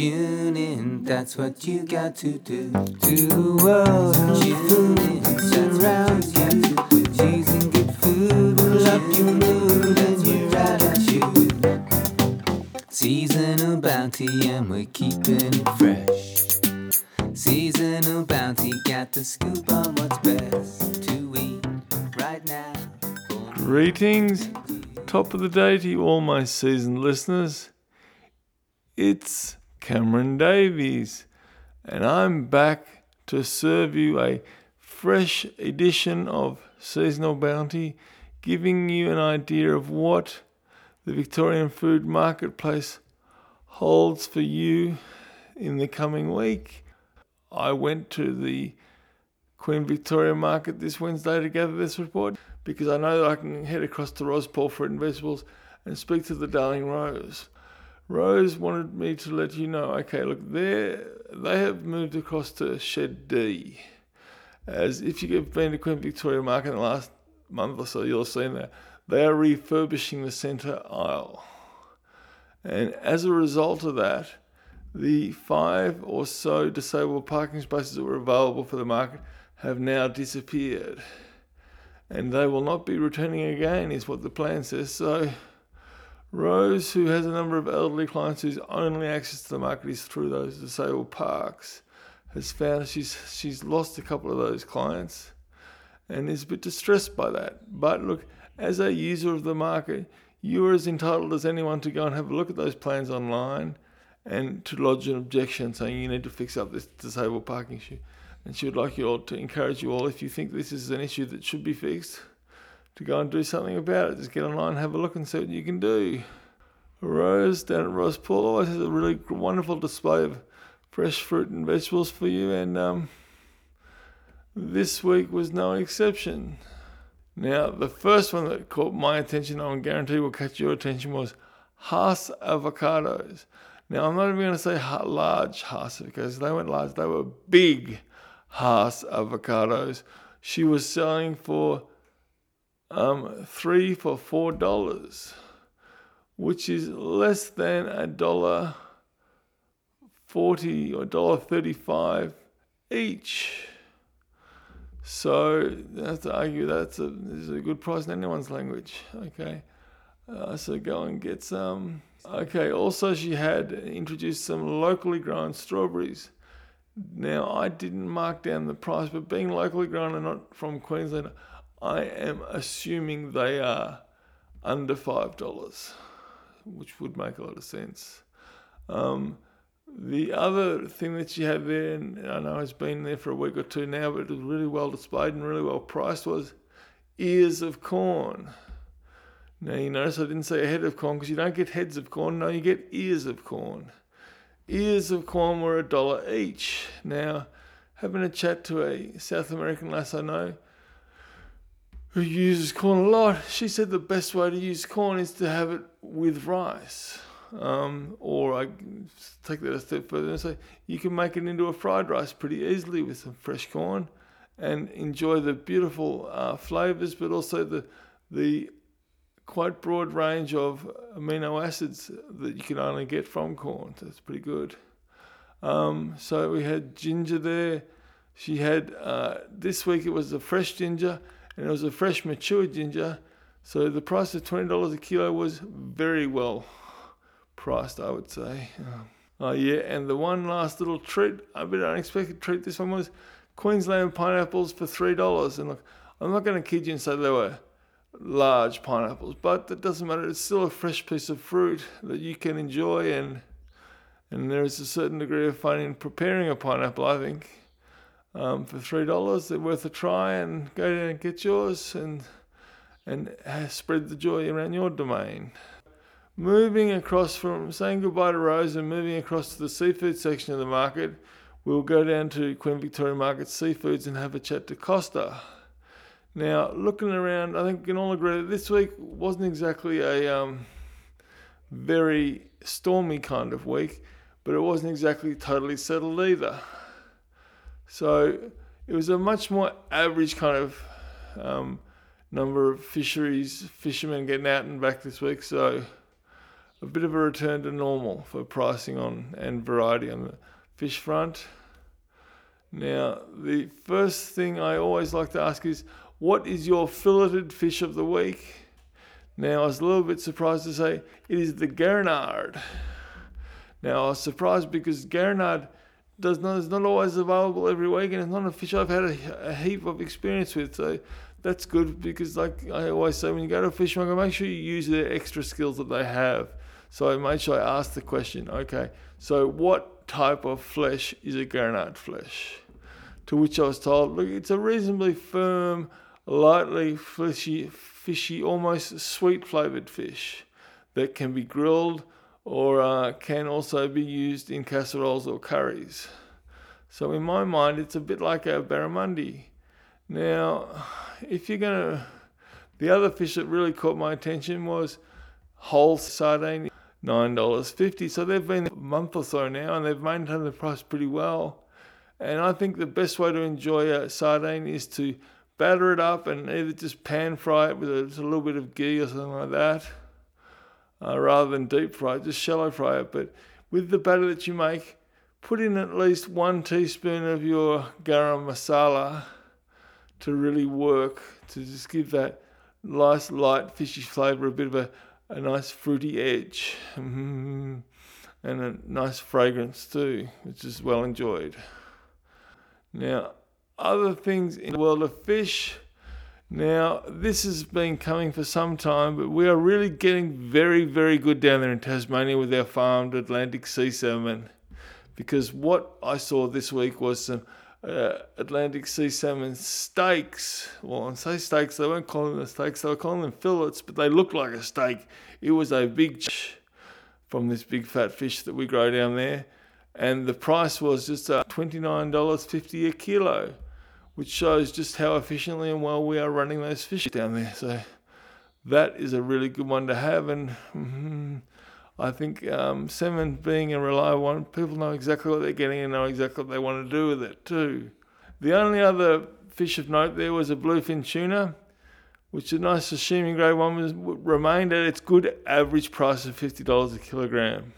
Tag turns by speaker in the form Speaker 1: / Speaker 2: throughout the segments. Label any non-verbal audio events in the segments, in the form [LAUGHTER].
Speaker 1: tune in, that's what you got to do. To the world, tune in, surrounds you. Cheese and good food will up your mood your attitude. Seasonal bounty, and we're keeping it fresh. Seasonal bounty, got the scoop on what's best to eat right now.
Speaker 2: Greetings, top of the day to you, all my seasoned listeners. It's Cameron Davies, and I'm back to serve you a fresh edition of Seasonal Bounty, giving you an idea of what the Victorian food marketplace holds for you in the coming week. I went to the Queen Victoria Market this Wednesday to gather this report because I know that I can head across to Rosport Fruit and Vegetables and speak to the darling Rose. Rose wanted me to let you know, okay, look, they they have moved across to Shed D. As if you've been to Queen Victoria Market in the last month or so, you'll seen that they are refurbishing the centre aisle. And as a result of that, the five or so disabled parking spaces that were available for the market have now disappeared. And they will not be returning again, is what the plan says. So, Rose, who has a number of elderly clients whose only access to the market is through those disabled parks, has found she's she's lost a couple of those clients and is a bit distressed by that. But look, as a user of the market, you are as entitled as anyone to go and have a look at those plans online and to lodge an objection saying you need to fix up this disabled parking issue. And she would like you all to encourage you all, if you think this is an issue that should be fixed, to go and do something about it. Just get online, have a look, and see what you can do. Rose down at Rosport always has a really wonderful display of fresh fruit and vegetables for you, and um, this week was no exception. Now, the first one that caught my attention, I guarantee will catch your attention, was Hass avocados. Now, I'm not even going to say large Hass because they weren't large, they were big Hass avocados. She was selling for um, three for four dollars, which is less than a dollar forty or dollar thirty-five each. So I have to argue that's a, a good price in anyone's language. Okay, uh, so go and get some. Okay, also she had introduced some locally grown strawberries. Now I didn't mark down the price, but being locally grown and not from Queensland, I am assuming they are under five dollars, which would make a lot of sense. Um, the other thing that you had there, and I know it's been there for a week or two now, but it was really well displayed and really well priced, was ears of corn. Now you notice I didn't say a head of corn because you don't get heads of corn. No, you get ears of corn. Ears of corn were a dollar each. Now, having a chat to a South American lass I know who uses corn a lot, she said the best way to use corn is to have it with rice. Um, or I take that a step further and say you can make it into a fried rice pretty easily with some fresh corn and enjoy the beautiful uh, flavors, but also the the quite broad range of amino acids that you can only get from corn. So it's pretty good. Um, so we had ginger there. She had uh, this week it was the fresh ginger and it was a fresh mature ginger. So the price of twenty dollars a kilo was very well priced, I would say. Oh yeah, and the one last little treat, a bit unexpected treat. This one was Queensland pineapples for three dollars. And look, I'm not going to kid you and say they were large pineapples, but that doesn't matter. It's still a fresh piece of fruit that you can enjoy, and and there is a certain degree of fun in preparing a pineapple. I think um, for three dollars, they're worth a try, and go down and get yours, and and uh, spread the joy around your domain. Moving across from saying goodbye to Rose and moving across to the seafood section of the market, we'll go down to Queen Victoria Market Seafoods and have a chat to Costa. Now, looking around, I think we can all agree that this week wasn't exactly a um, very stormy kind of week, but it wasn't exactly totally settled either. So it was a much more average kind of um, number of fisheries, fishermen getting out and back this week. So a bit of a return to normal for pricing on and variety on the fish front. Now, the first thing I always like to ask is, what is your filleted fish of the week? Now, I was a little bit surprised to say it is the Gurnard. Now, I was surprised because Gurnard does not is not always available every week, and it's not a fish I've had a, a, heap of experience with. So that's good because, like I always say, when you go to a fish market, make sure you use their extra skills that they have. So I made sure I asked the question. Okay, so what type of flesh is a Gurnard flesh? To which I was told, look, it's a reasonably firm, lightly fleshy, fishy, almost sweet flavored fish that can be grilled or uh, can also be used in casseroles or curries. So in my mind, it's a bit like a barramundi. Now, if you're gonna, the other fish that really caught my attention was whole sardine, nine dollars fifty. So they've been a month or so now, and they've maintained the price pretty well. And I think the best way to enjoy a sardine is to batter it up and either just pan fry it with a, a little bit of ghee or something like that uh, rather than deep fry it, just shallow fry it. But with the batter that you make, put in at least one teaspoon of your garam masala to really work, to just give that nice, light, fishy flavour a bit of a, a nice fruity edge. [LAUGHS] and a nice fragrance too, which is well enjoyed. Now, other things in the world of fish, now, this has been coming for some time, but we are really getting very, very good down there in Tasmania with our farmed Atlantic sea salmon. Because what I saw this week was some uh, Atlantic sea salmon steaks. Well, I say steaks, they weren't calling them steaks, they were calling them fillets, but they looked like a steak. It was a big ch- from this big fat fish that we grow down there. And the price was just uh, $29.50 a kilo which shows just how efficiently and well we are running those fish down there. So that is a really good one to have, and mm-hmm, I think um, salmon being a reliable one, people know exactly what they're getting and know exactly what they want to do with it too. The only other fish of note there was a bluefin tuna, which is a nice sashimi grade one, was remained at its good average price of fifty dollars a kilogram.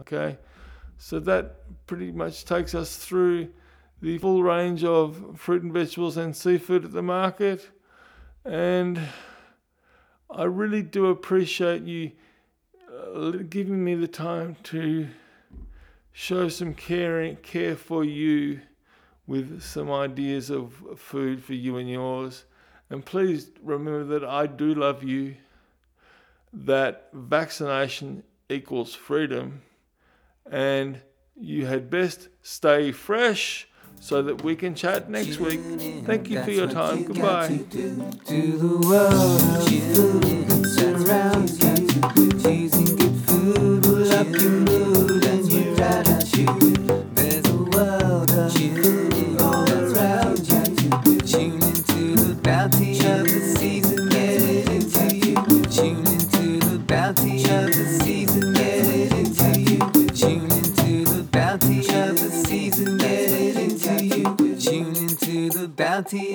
Speaker 2: Okay, so that pretty much takes us through the full range of fruit and vegetables and seafood at the market. And I really do appreciate you uh, giving me the time to show some care, care for you with some ideas of food for you and yours. And please remember that I do love you, that vaccination equals freedom, and you had best stay fresh so that we can chat next week. Thank you for your time. Goodbye.